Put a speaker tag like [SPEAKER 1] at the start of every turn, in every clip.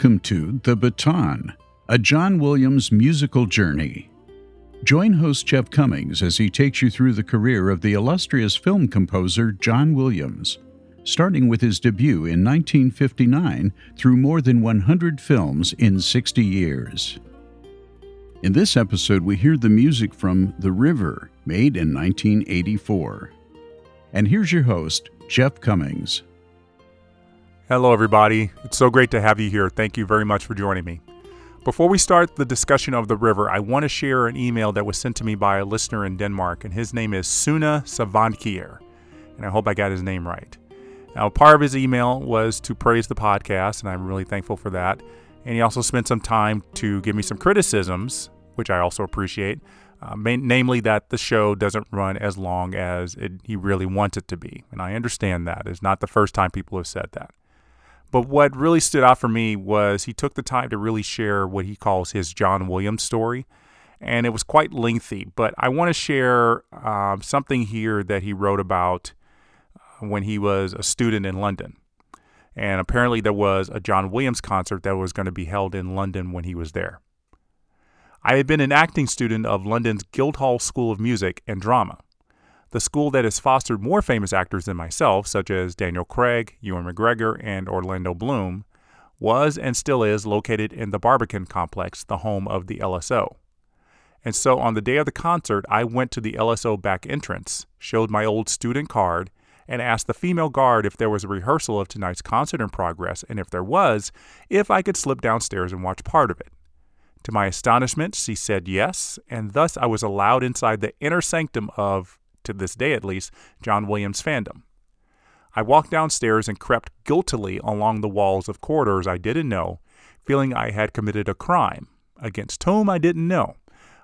[SPEAKER 1] Welcome to The Baton, a John Williams musical journey. Join host Jeff Commings as he takes you through the career of the illustrious film composer John Williams, starting with his debut in 1959 through more than 100 films in 60 years. In this episode, we hear the music from The River, made in 1984. And here's your host, Jeff Commings.
[SPEAKER 2] Hello, everybody. It's so great to have you here. Thank you very much for joining me. Before we start the discussion of the river, I want to share an email that was sent to me by a listener in Denmark, and his name is Suna Savantkier, and I hope I got his name right. Now, part of his email was to praise the podcast, and I'm really thankful for that. And he also spent some time to give me some criticisms, which I also appreciate, uh, main, namely that the show doesn't run as long as it, he really wants it to be. And I understand that. It's not the first time people have said that. But what really stood out for me was he took the time to really share what he calls his John Williams story. And it was quite lengthy, but I want to share um, something here that he wrote about uh, when he was a student in London. And apparently, there was a John Williams concert that was going to be held in London when he was there. I had been an acting student of London's Guildhall School of Music and Drama the school that has fostered more famous actors than myself, such as Daniel Craig, Ewan McGregor, and Orlando Bloom, was and still is located in the Barbican complex, the home of the LSO. And so on the day of the concert, I went to the LSO back entrance, showed my old student card, and asked the female guard if there was a rehearsal of tonight's concert in progress, and if there was, if I could slip downstairs and watch part of it. To my astonishment, she said yes, and thus I was allowed inside the inner sanctum of to this day at least, John Williams fandom. I walked downstairs and crept guiltily along the walls of corridors I didn't know, feeling I had committed a crime, against whom I didn't know.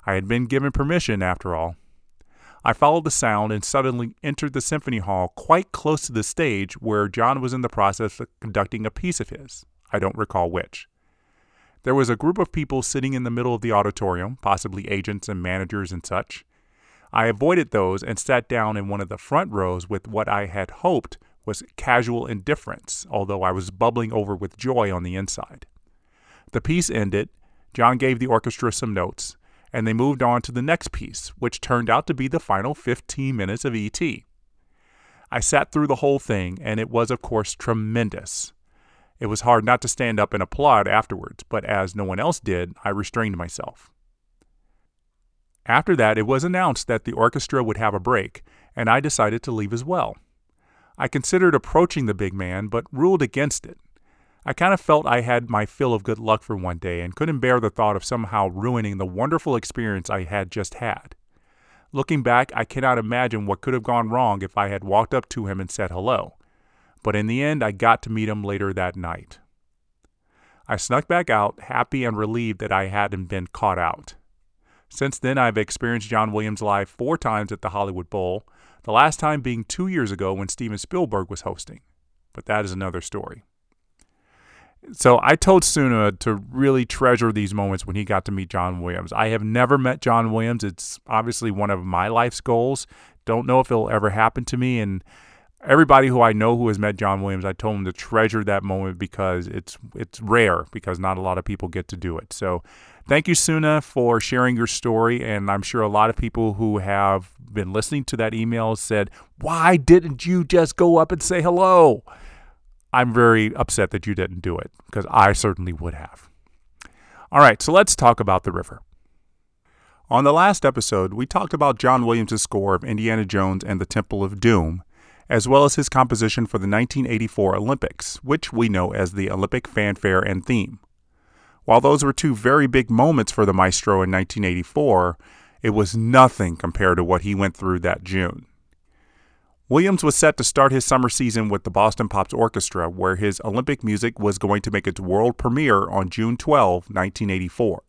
[SPEAKER 2] I had been given permission, after all. I followed the sound and suddenly entered the symphony hall quite close to the stage where John was in the process of conducting a piece of his. I don't recall which. There was a group of people sitting in the middle of the auditorium, possibly agents and managers and such. I avoided those and sat down in one of the front rows with what I had hoped was casual indifference, although I was bubbling over with joy on the inside. The piece ended, John gave the orchestra some notes, and they moved on to the next piece, which turned out to be the final 15 minutes of E.T. I sat through the whole thing, and it was, of course, tremendous. It was hard not to stand up and applaud afterwards, but as no one else did, I restrained myself. After that, it was announced that the orchestra would have a break, and I decided to leave as well. I considered approaching the big man, but ruled against it. I kind of felt I had my fill of good luck for one day and couldn't bear the thought of somehow ruining the wonderful experience I had just had. Looking back, I cannot imagine what could have gone wrong if I had walked up to him and said hello. But in the end, I got to meet him later that night. I snuck back out, happy and relieved that I hadn't been caught out. Since then, I've experienced John Williams live four times at the Hollywood Bowl, the last time being two years ago when Steven Spielberg was hosting. But that is another story. So I told Suna to really treasure these moments when he got to meet John Williams. I have never met John Williams. It's obviously one of my life's goals. Don't know if it'll ever happen to me. And everybody who I know who has met John Williams, I told them to treasure that moment because it's it's rare because not a lot of people get to do it. So thank you, Suna, for sharing your story. And I'm sure a lot of people who have been listening to that email said, Why didn't you just go up and say hello? I'm very upset that you didn't do it because I certainly would have. All right, so let's talk about the river. On the last episode, we talked about John Williams' score of Indiana Jones and the Temple of Doom as well as his composition for the 1984 Olympics, which we know as the Olympic fanfare and theme. While those were two very big moments for the maestro in 1984, it was nothing compared to what he went through that June. Williams was set to start his summer season with the Boston Pops Orchestra, where his Olympic music was going to make its world premiere on June 12, 1984.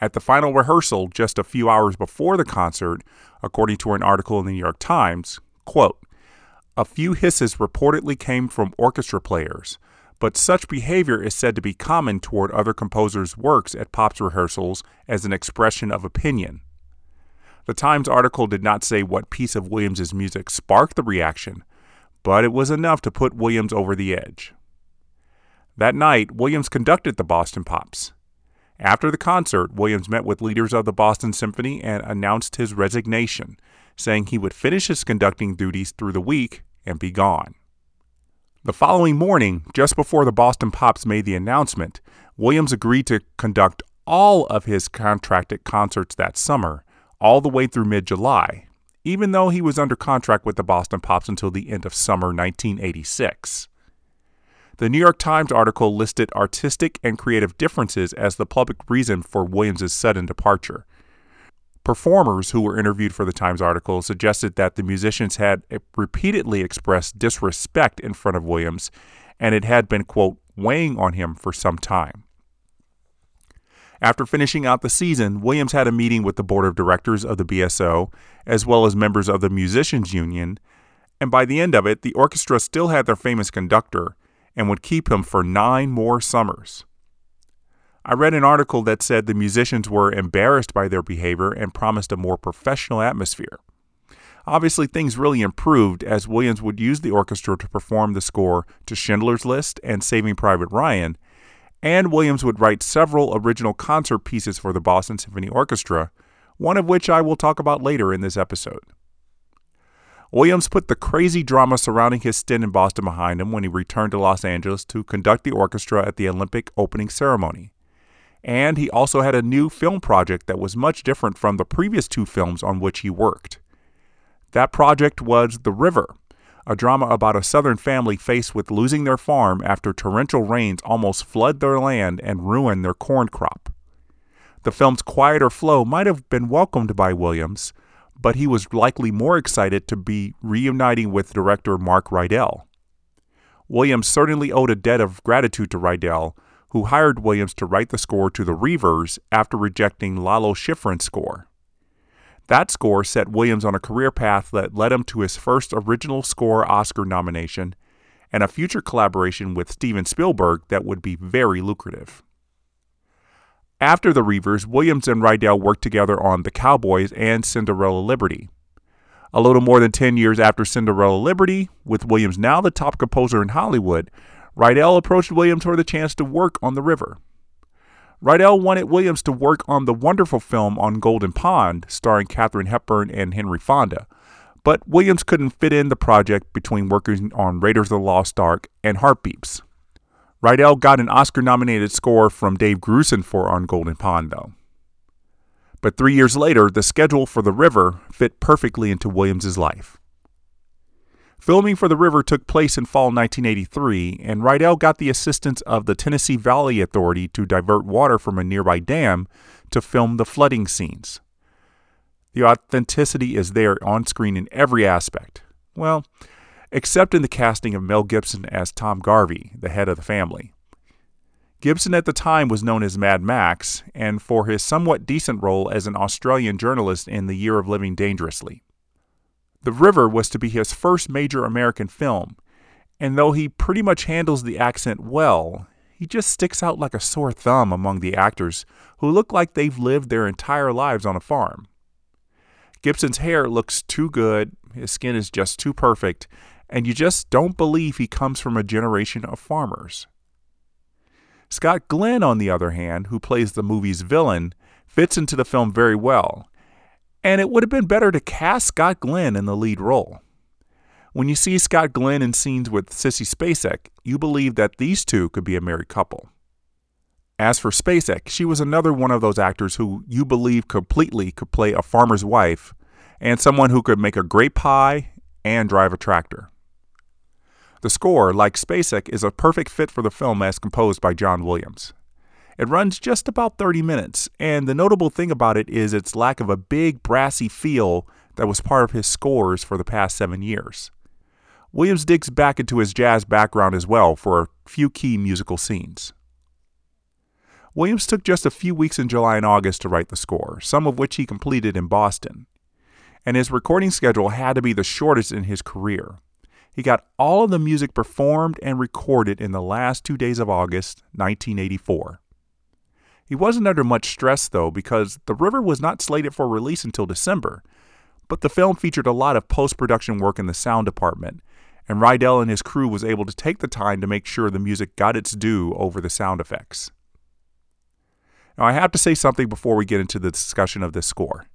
[SPEAKER 2] At the final rehearsal, just a few hours before the concert, according to an article in the New York Times, quote, a few hisses reportedly came from orchestra players, but such behavior is said to be common toward other composers' works at Pop's rehearsals as an expression of opinion. The Times article did not say what piece of Williams's music sparked the reaction, but it was enough to put Williams over the edge. That night, Williams conducted the Boston Pops. After the concert, Williams met with leaders of the Boston Symphony and announced his resignation, saying he would finish his conducting duties through the week and be gone. The following morning, just before the Boston Pops made the announcement, Williams agreed to conduct all of his contracted concerts that summer, all the way through mid July, even though he was under contract with the Boston Pops until the end of summer 1986. The New York Times article listed artistic and creative differences as the public reason for Williams's sudden departure. Performers who were interviewed for the Times article suggested that the musicians had repeatedly expressed disrespect in front of Williams and it had been, quote, weighing on him for some time. After finishing out the season, Williams had a meeting with the board of directors of the BSO, as well as members of the Musicians Union, and by the end of it, the orchestra still had their famous conductor and would keep him for nine more summers. I read an article that said the musicians were embarrassed by their behavior and promised a more professional atmosphere. Obviously, things really improved as Williams would use the orchestra to perform the score to Schindler's List and Saving Private Ryan, and Williams would write several original concert pieces for the Boston Symphony Orchestra, one of which I will talk about later in this episode. Williams put the crazy drama surrounding his stint in Boston behind him when he returned to Los Angeles to conduct the orchestra at the Olympic opening ceremony. And he also had a new film project that was much different from the previous two films on which he worked. That project was The River, a drama about a southern family faced with losing their farm after torrential rains almost flood their land and ruin their corn crop. The film's quieter flow might have been welcomed by Williams, but he was likely more excited to be reuniting with director Mark Rydell. Williams certainly owed a debt of gratitude to Rydell, who hired Williams to write the score to The Reivers after rejecting Lalo Schifrin's score. That score set Williams on a career path that led him to his first original score Oscar nomination and a future collaboration with Steven Spielberg that would be very lucrative. After the Reivers, Williams and Rydell worked together on The Cowboys and Cinderella Liberty. A little more than 10 years after Cinderella Liberty, with Williams now the top composer in Hollywood, Rydell approached Williams for the chance to work on The River. Rydell wanted Williams to work on the wonderful film on Golden Pond, starring Katharine Hepburn and Henry Fonda, but Williams couldn't fit in the project between working on Raiders of the Lost Ark and Heartbeeps. Rydell got an Oscar nominated score from Dave Grusin for On Golden Pond, though. But three years later, the schedule for The River fit perfectly into Williams's life. Filming for The River took place in fall 1983, and Rydell got the assistance of the Tennessee Valley Authority to divert water from a nearby dam to film the flooding scenes. The authenticity is there on screen in every aspect. Well, except in the casting of Mel Gibson as Tom Garvey, the head of the family. Gibson at the time was known as Mad Max, and for his somewhat decent role as an Australian journalist in The Year of Living Dangerously. The River was to be his first major American film, and though he pretty much handles the accent well, he just sticks out like a sore thumb among the actors who look like they've lived their entire lives on a farm. Gibson's hair looks too good, his skin is just too perfect, and you just don't believe he comes from a generation of farmers. Scott Glenn, on the other hand, who plays the movie's villain, fits into the film very well, and it would have been better to cast Scott Glenn in the lead role. When you see Scott Glenn in scenes with Sissy Spacek, you believe that these two could be a married couple. As for Spacek, she was another one of those actors who you believe completely could play a farmer's wife and someone who could make a great pie and drive a tractor. The score, like Spacek, is a perfect fit for the film as composed by John Williams. It runs just about 30 minutes, and the notable thing about it is its lack of a big, brassy feel that was part of his scores for the past seven years. Williams digs back into his jazz background as well for a few key musical scenes. Williams took just a few weeks in July and August to write the score, some of which he completed in Boston. And his recording schedule had to be the shortest in his career. He got all of the music performed and recorded in the last two days of August 1984. He wasn't under much stress, though, because The River was not slated for release until December, but the film featured a lot of post production work in the sound department, and Rydell and his crew was able to take the time to make sure the music got its due over the sound effects. Now, I have to say something before we get into the discussion of this score.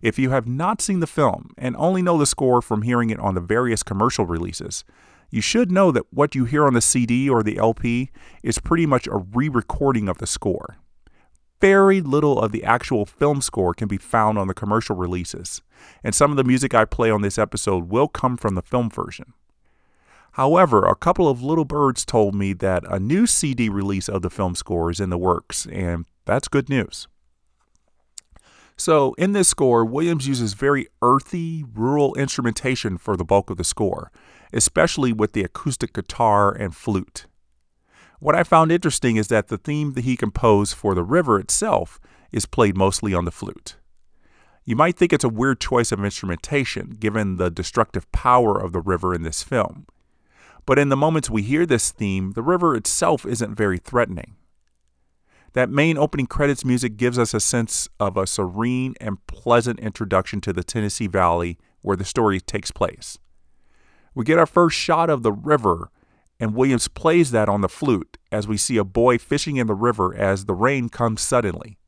[SPEAKER 2] If you have not seen the film and only know the score from hearing it on the various commercial releases, you should know that what you hear on the CD or the LP is pretty much a re recording of the score. Very little of the actual film score can be found on the commercial releases, and some of the music I play on this episode will come from the film version. However, a couple of little birds told me that a new CD release of the film score is in the works, and that's good news. So, in this score, Williams uses very earthy, rural instrumentation for the bulk of the score, especially with the acoustic guitar and flute. What I found interesting is that the theme that he composed for the river itself is played mostly on the flute. You might think it's a weird choice of instrumentation given the destructive power of the river in this film. But in the moments we hear this theme, the river itself isn't very threatening. That main opening credits music gives us a sense of a serene and pleasant introduction to the Tennessee Valley where the story takes place. We get our first shot of the river and Williams plays that on the flute as we see a boy fishing in the river as the rain comes suddenly.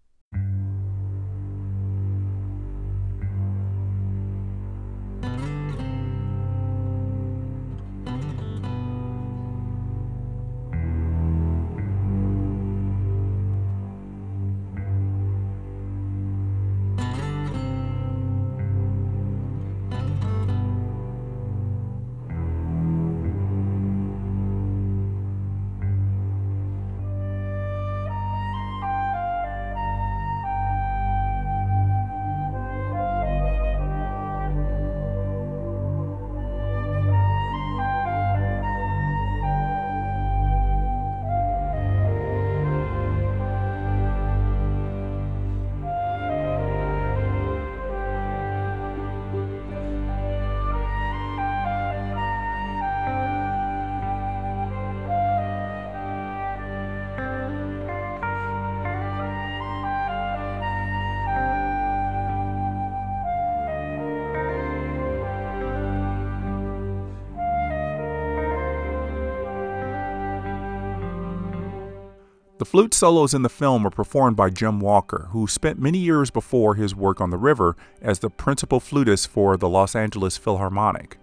[SPEAKER 2] Flute solos in the film are performed by Jim Walker, who spent many years before his work on the river as the principal flutist for the Los Angeles Philharmonic.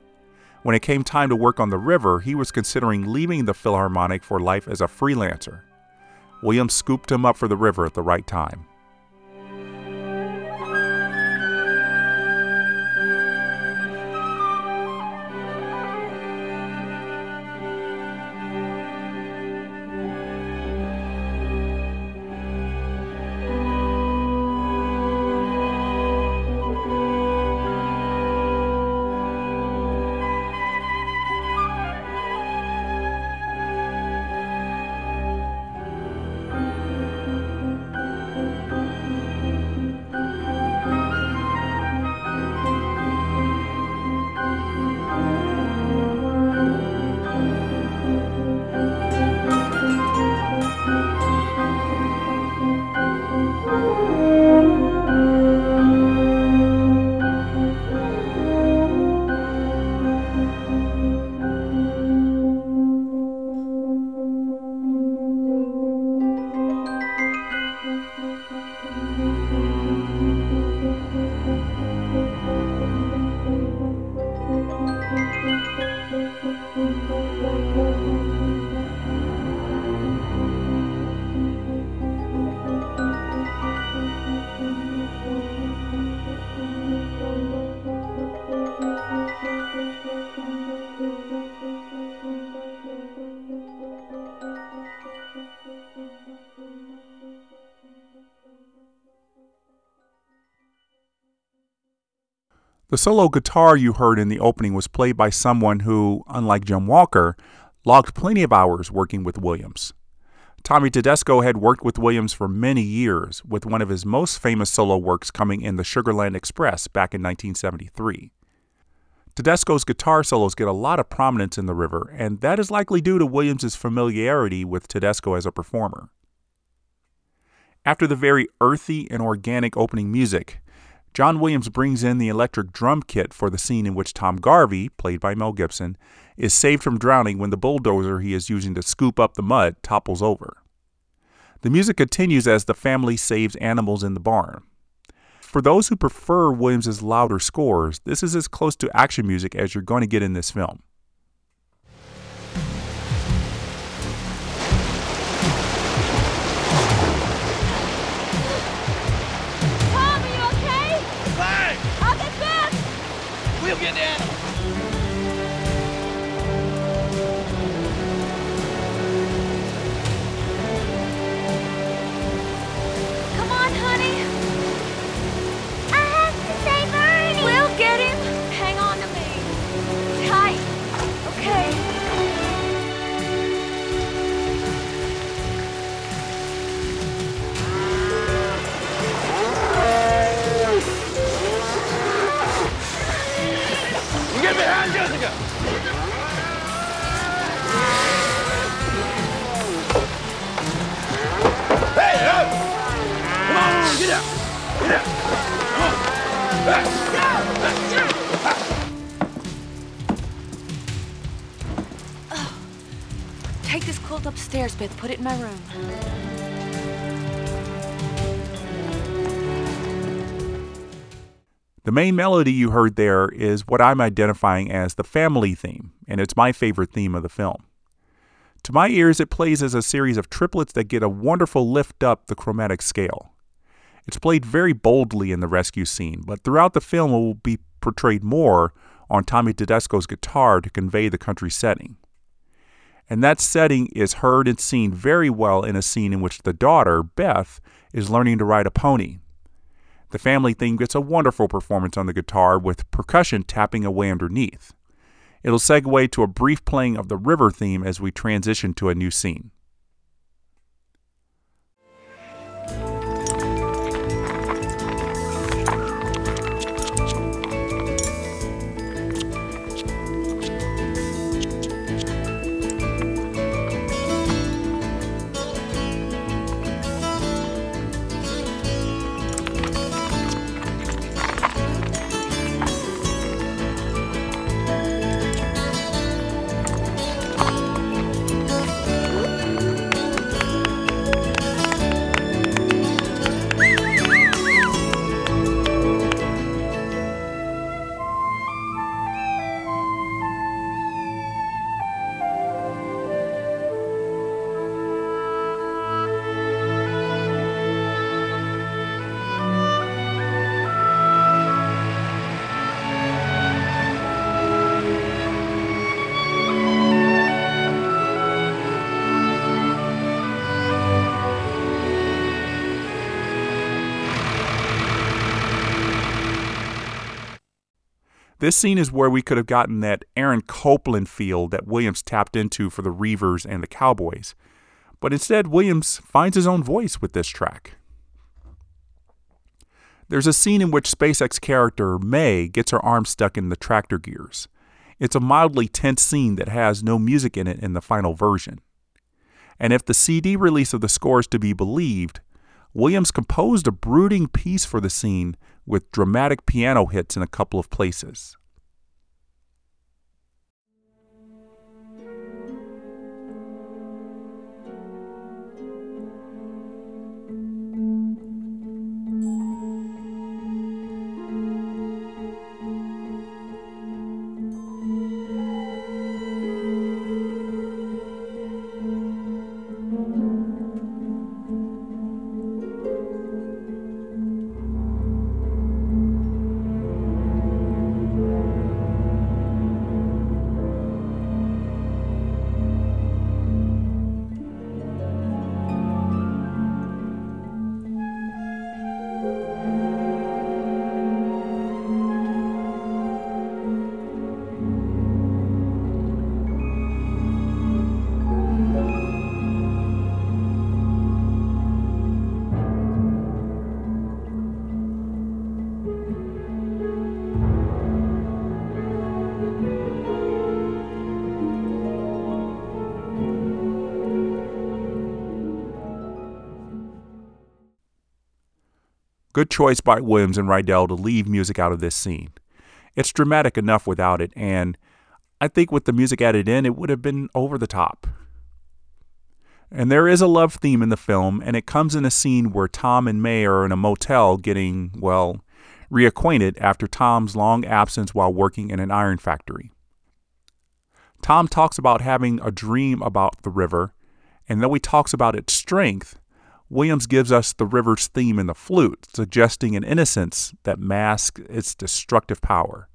[SPEAKER 2] When it came time to work on the river, he was considering leaving the Philharmonic for life as a freelancer. Williams scooped him up for the river at the right time. The solo guitar you heard in the opening was played by someone who, unlike Jim Walker, logged plenty of hours working with Williams. Tommy Tedesco had worked with Williams for many years, with one of his most famous solo works coming in the Sugarland Express back in 1973. Tedesco's guitar solos get a lot of prominence in the river, and that is likely due to Williams's familiarity with Tedesco as a performer. After the very earthy and organic opening music, John Williams brings in the electric drum kit for the scene in which Tom Garvey, played by Mel Gibson, is saved from drowning when the bulldozer he is using to scoop up the mud topples over. The music continues as the family saves animals in the barn. For those who prefer Williams's louder scores, this is as close to action music as you're going to get in this film.
[SPEAKER 3] Put it in my room.
[SPEAKER 2] The main melody you heard there is what I'm identifying as the family theme, and it's my favorite theme of the film. To my ears, it plays as a series of triplets that get a wonderful lift up the chromatic scale. It's played very boldly in the rescue scene, but throughout the film, it will be portrayed more on Tommy Tedesco's guitar to convey the country setting. And that setting is heard and seen very well in a scene in which the daughter, Beth, is learning to ride a pony. The family theme gets a wonderful performance on the guitar with percussion tapping away underneath. It'll segue to a brief playing of the river theme as we transition to a new scene. This scene is where we could have gotten that Aaron Copland feel that Williams tapped into for the Reivers and the Cowboys. But instead, Williams finds his own voice with this track. There's a scene in which Spacek's character May gets her arm stuck in the tractor gears. It's a mildly tense scene that has no music in it in the final version. And if the CD release of the score is to be believed, Williams composed a brooding piece for the scene with dramatic piano hits in a couple of places. Good choice by Williams and Rydell to leave music out of this scene. It's dramatic enough without it, and I think with the music added in, it would have been over the top. And there is a love theme in the film, and it comes in a scene where Tom and May are in a motel getting, well, reacquainted after Tom's long absence while working in an iron factory. Tom talks about having a dream about the river, and though he talks about its strength, Williams gives us the river's theme in the flute, suggesting an innocence that masks its destructive power.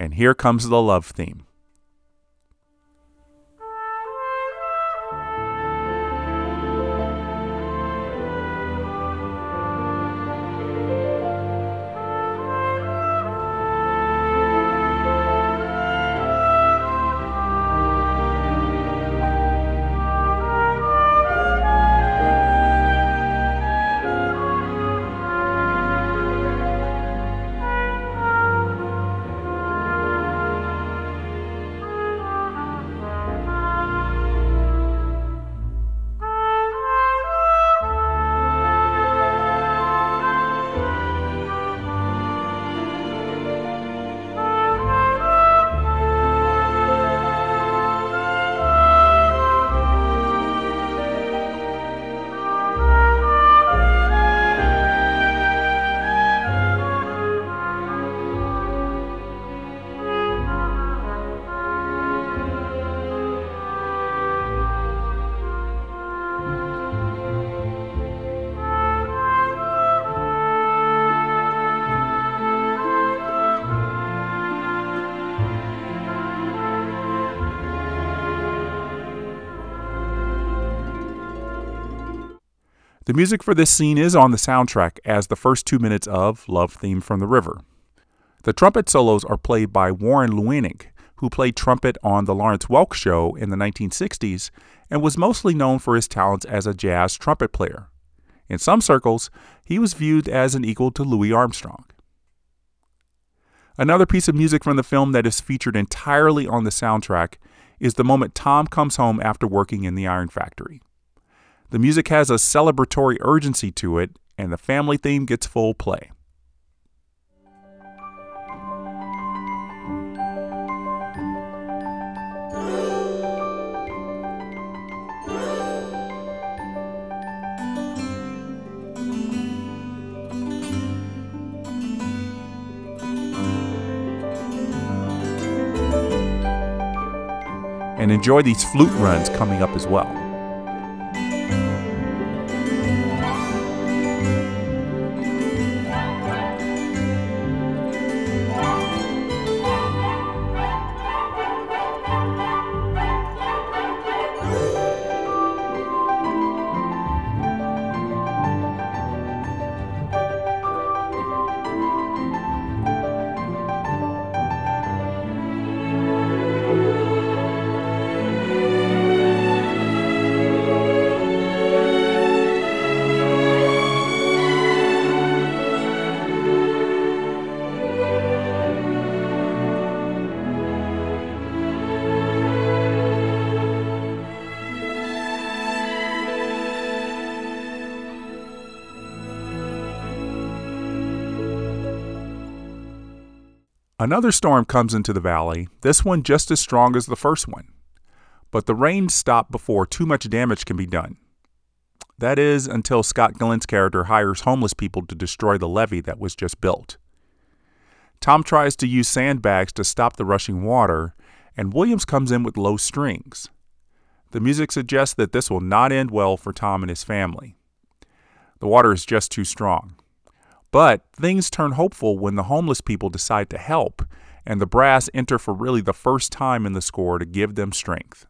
[SPEAKER 2] And here comes the love theme. The music for this scene is on the soundtrack as the first two minutes of Love Theme from the River. The trumpet solos are played by Warren Luening, who played trumpet on The Lawrence Welk Show in the 1960s and was mostly known for his talents as a jazz trumpet player. In some circles, he was viewed as an equal to Louis Armstrong. Another piece of music from the film that is featured entirely on the soundtrack is the moment Tom comes home after working in the iron factory. The music has a celebratory urgency to it, and the family theme gets full play. And enjoy these flute runs coming up as well. Another storm comes into the valley, this one just as strong as the first one. But the rains stop before too much damage can be done. That is, until Scott Glenn's character hires homeless people to destroy the levee that was just built. Tom tries to use sandbags to stop the rushing water, and Williams comes in with low strings. The music suggests that this will not end well for Tom and his family. The water is just too strong. But things turn hopeful when the homeless people decide to help, and the brass enter for really the first time in the score to give them strength.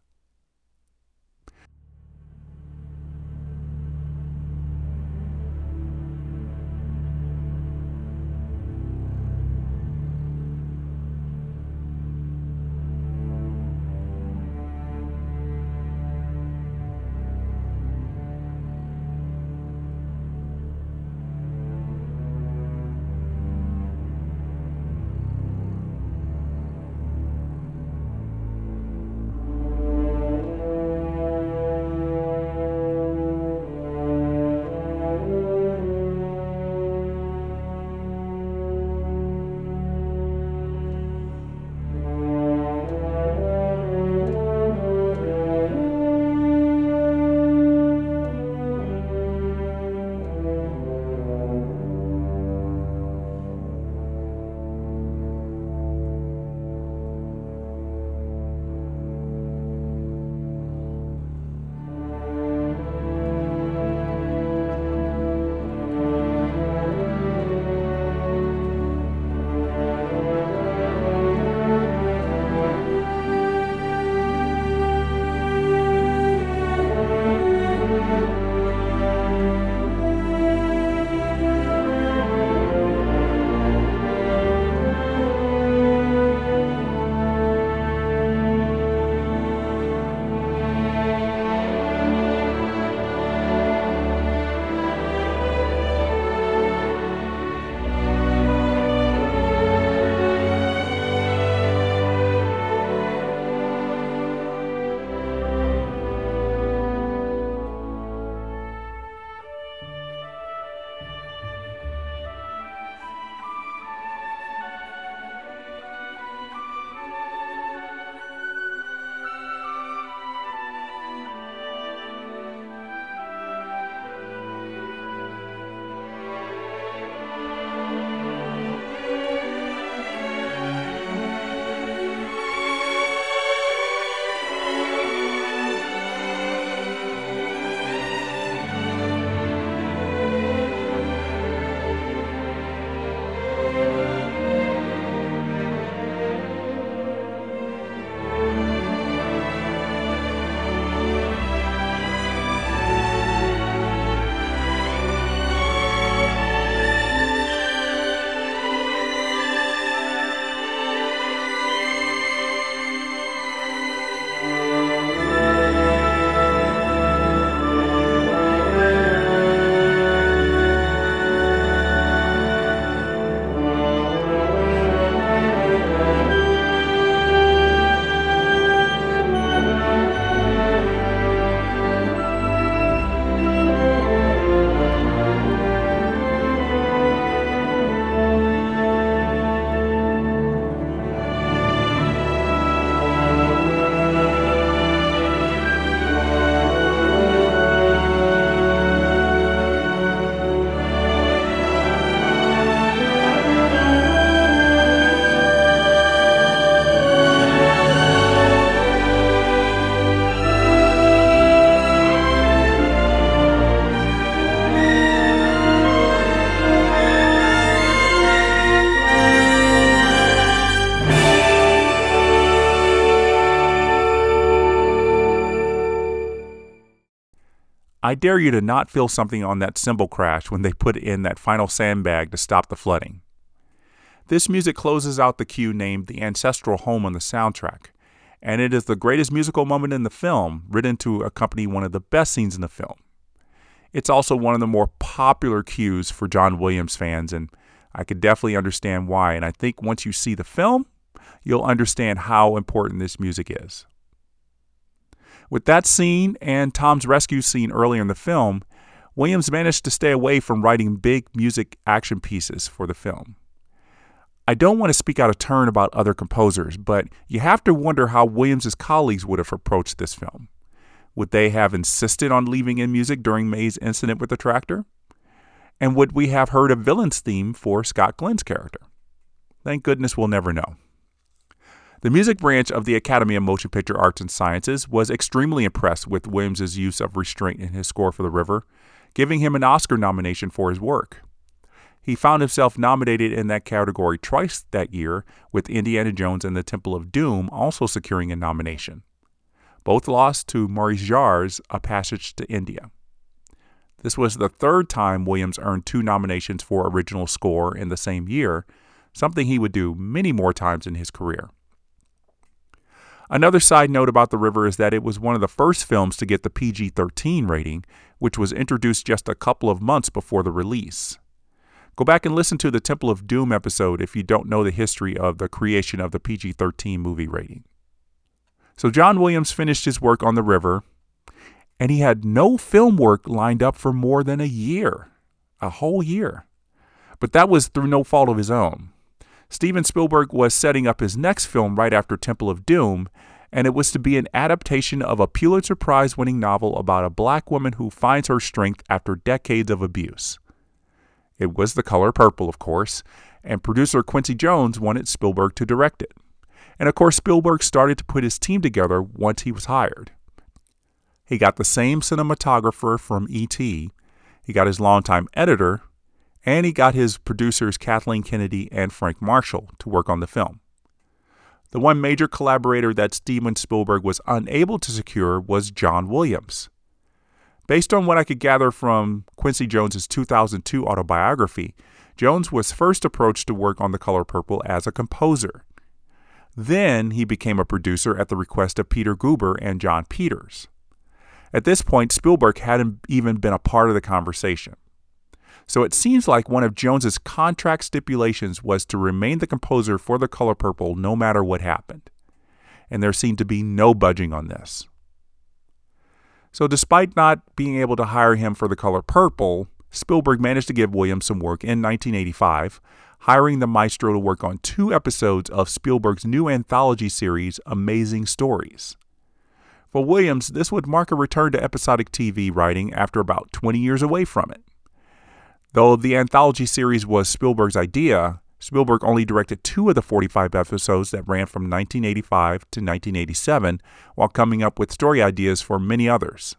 [SPEAKER 2] I dare you to not feel something on that cymbal crash when they put in that final sandbag to stop the flooding. This music closes out the cue named The Ancestral Home on the soundtrack, and it is the greatest musical moment in the film, written to accompany one of the best scenes in the film. It's also one of the more popular cues for John Williams fans, and I could definitely understand why. And I think once you see the film, you'll understand how important this music is. With that scene and Tom's rescue scene earlier in the film, Williams managed to stay away from writing big music action pieces for the film. I don't want to speak out of turn about other composers, but you have to wonder how Williams's colleagues would have approached this film. Would they have insisted on leaving in music during May's incident with the tractor? And would we have heard a villain's theme for Scott Glenn's character? Thank goodness we'll never know. The music branch of the Academy of Motion Picture Arts and Sciences was extremely impressed with Williams's use of restraint in his score for The River, giving him an Oscar nomination for his work. He found himself nominated in that category twice that year, with Indiana Jones and the Temple of Doom also securing a nomination. Both lost to Maurice Jarre's A Passage to India. This was the third time Williams earned two nominations for original score in the same year, something he would do many more times in his career. Another side note about The River is that it was one of the first films to get the PG 13 rating, which was introduced just a couple of months before the release. Go back and listen to the Temple of Doom episode if you don't know the history of the creation of the PG 13 movie rating. So, John Williams finished his work on The River, and he had no film work lined up for more than a year a whole year. But that was through no fault of his own. Steven Spielberg was setting up his next film right after Temple of Doom, and it was to be an adaptation of a Pulitzer Prize winning novel about a black woman who finds her strength after decades of abuse. It was The Color Purple, of course, and producer Quincy Jones wanted Spielberg to direct it. And of course, Spielberg started to put his team together once he was hired. He got the same cinematographer from E.T., he got his longtime editor, and he got his producers Kathleen Kennedy and Frank Marshall to work on the film. The one major collaborator that Steven Spielberg was unable to secure was John Williams. Based on what I could gather from Quincy Jones's 2002 autobiography, Jones was first approached to work on The Color Purple as a composer. Then he became a producer at the request of Peter Guber and Jon Peters. At this point, Spielberg hadn't even been a part of the conversation. So it seems like one of Jones's contract stipulations was to remain the composer for The Color Purple no matter what happened. And there seemed to be no budging on this. So despite not being able to hire him for The Color Purple, Spielberg managed to give Williams some work in 1985, hiring the maestro to work on two episodes of Spielberg's new anthology series, Amazing Stories. For Williams, this would mark a return to episodic TV writing after about 20 years away from it. Though the anthology series was Spielberg's idea, Spielberg only directed two of the 45 episodes that ran from 1985 to 1987, while coming up with story ideas for many others.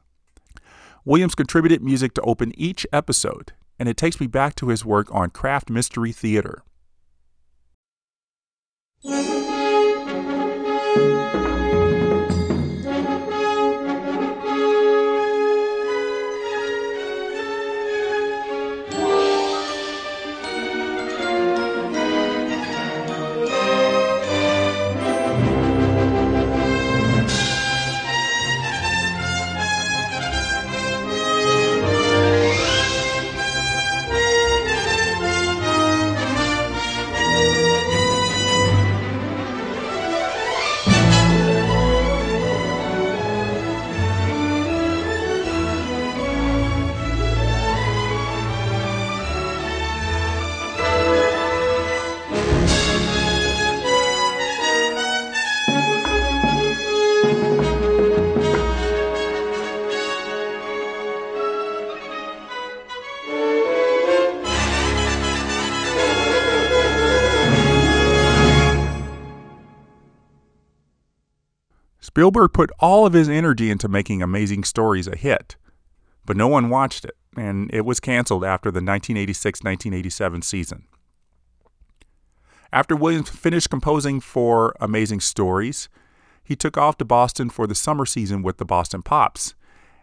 [SPEAKER 2] Williams contributed music to open each episode, and it takes me back to his work on Kraft mystery theater. Spielberg put all of his energy into making Amazing Stories a hit, but no one watched it, and it was canceled after the 1986 1987 season. After Williams finished composing for Amazing Stories, he took off to Boston for the summer season with the Boston Pops,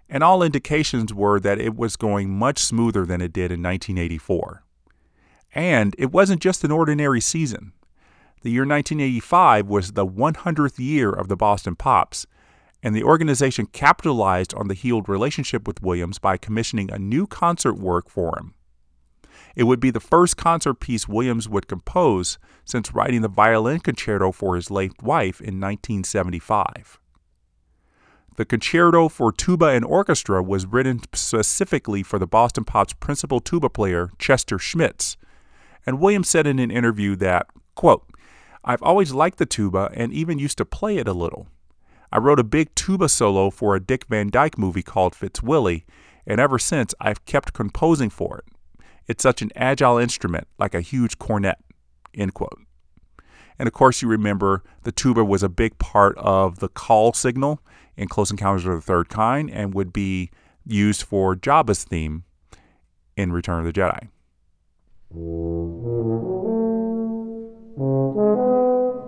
[SPEAKER 2] and all indications were that it was going much smoother than it did in 1984. And it wasn't just an ordinary season. The year 1985 was the 100th year of the Boston Pops, and the organization capitalized on the healed relationship with Williams by commissioning a new concert work for him. It would be the first concert piece Williams would compose since writing the violin concerto for his late wife in 1975. The concerto for tuba and orchestra was written specifically for the Boston Pops principal tuba player, Chester Schmitz, and Williams said in an interview that, quote, I've always liked the tuba and even used to play it a little. I wrote a big tuba solo for a Dick Van Dyke movie called Fitzwilly, and ever since I've kept composing for it. It's such an agile instrument, like a huge cornet. End quote. And of course, you remember the tuba was a big part of the call signal in Close Encounters of the Third Kind and would be used for Jabba's theme in Return of the Jedi. Mm-hmm.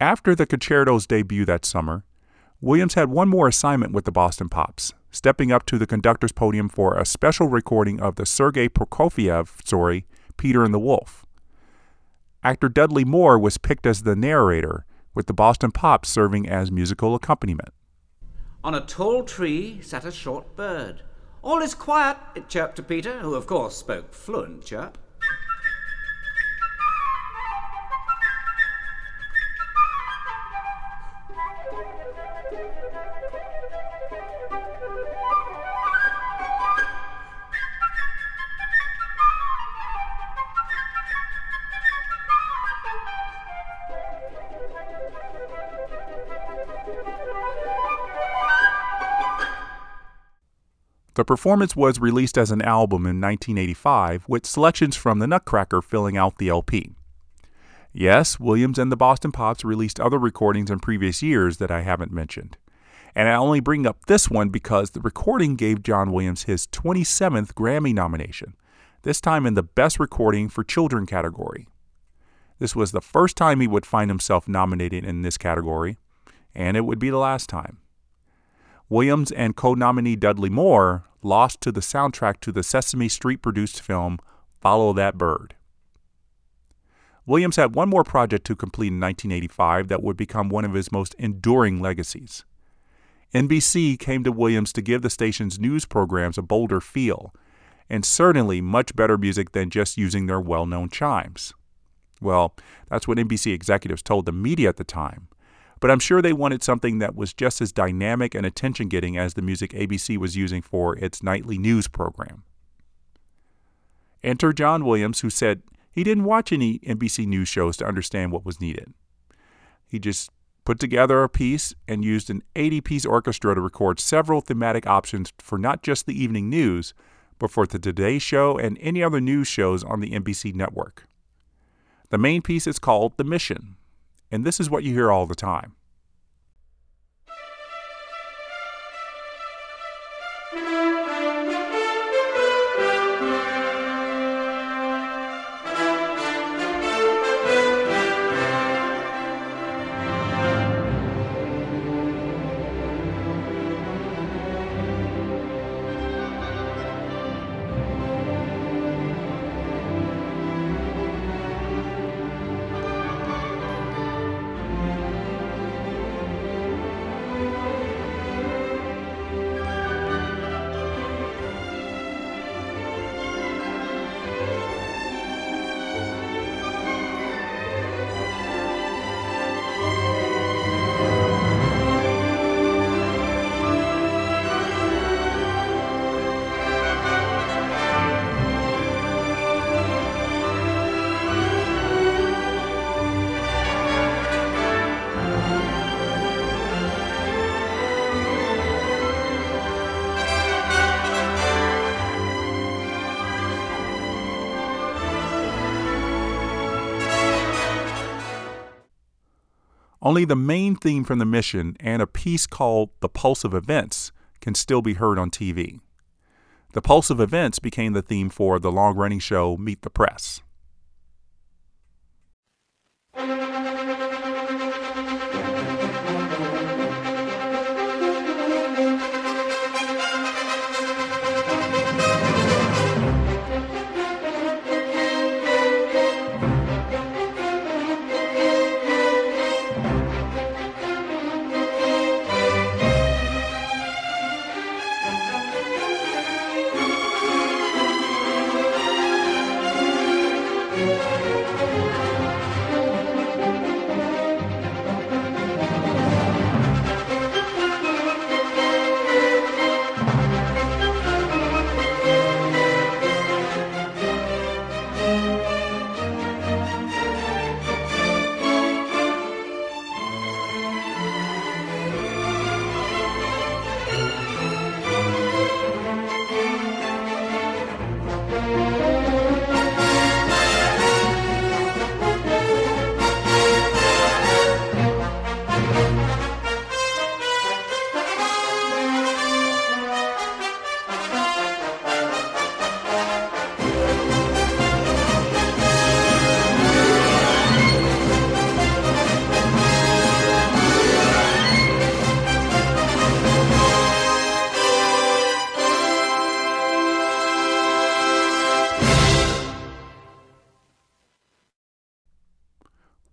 [SPEAKER 2] After the concerto's debut that summer, Williams had one more assignment with the Boston Pops, stepping up to the conductor's podium for a special recording of the Sergei Prokofiev story, Peter and the Wolf. Actor Dudley Moore was picked as the narrator, with the Boston Pops serving as musical accompaniment.
[SPEAKER 4] On a tall tree sat a short bird. All is quiet, it chirped to Peter, who of course spoke fluent chirp.
[SPEAKER 2] The performance was released as an album in 1985, with selections from the Nutcracker filling out the LP. Yes, Williams and the Boston Pops released other recordings in previous years that I haven't mentioned. And I only bring up this one because the recording gave John Williams his 27th Grammy nomination, this time in the Best Recording for Children category. This was the first time he would find himself nominated in this category, and it would be the last time. Williams and co nominee Dudley Moore lost to the soundtrack to the Sesame Street produced film Follow That Bird. Williams had one more project to complete in 1985 that would become one of his most enduring legacies. NBC came to Williams to give the station's news programs a bolder feel, and certainly much better music than just using their well known chimes. Well, that's what NBC executives told the media at the time, but I'm sure they wanted something that was just as dynamic and attention getting as the music ABC was using for its nightly news program. Enter John Williams, who said he didn't watch any NBC news shows to understand what was needed. He just put together a piece and used an 80 piece orchestra to record several thematic options for not just the evening news, but for the Today Show and any other news shows on the NBC network. The main piece is called The Mission, and this is what you hear all the time. Only the main theme from the mission and a piece called The Pulse of Events can still be heard on TV. The Pulse of Events became the theme for the long running show Meet the Press.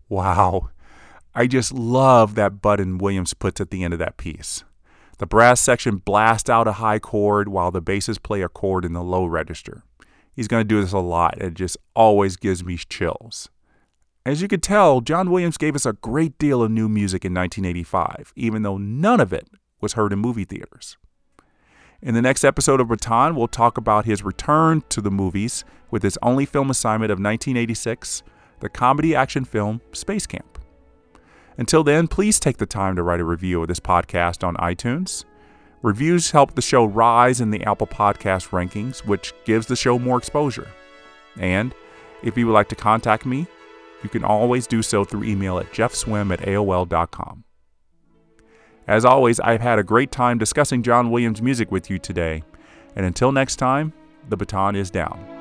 [SPEAKER 2] Wow. I just love that button Williams puts at the end of that piece. The brass section blasts out a high chord while the basses play a chord in the low register. He's going to do this a lot, and it just always gives me chills. As you can tell, John Williams gave us a great deal of new music in 1985, even though none of it was heard in movie theaters. In the next episode of Baton, we'll talk about his return to the movies with his only film assignment of 1986 the comedy action film Space Camp. Until then, please take the time to write a review of this podcast on iTunes. Reviews help the show rise in the Apple Podcast rankings, which gives the show more exposure. And if you would like to contact me, you can always do so through email at jeffswim at AOL.com. As always, I've had a great time discussing John Williams' music with you today, and until next time, the baton is down.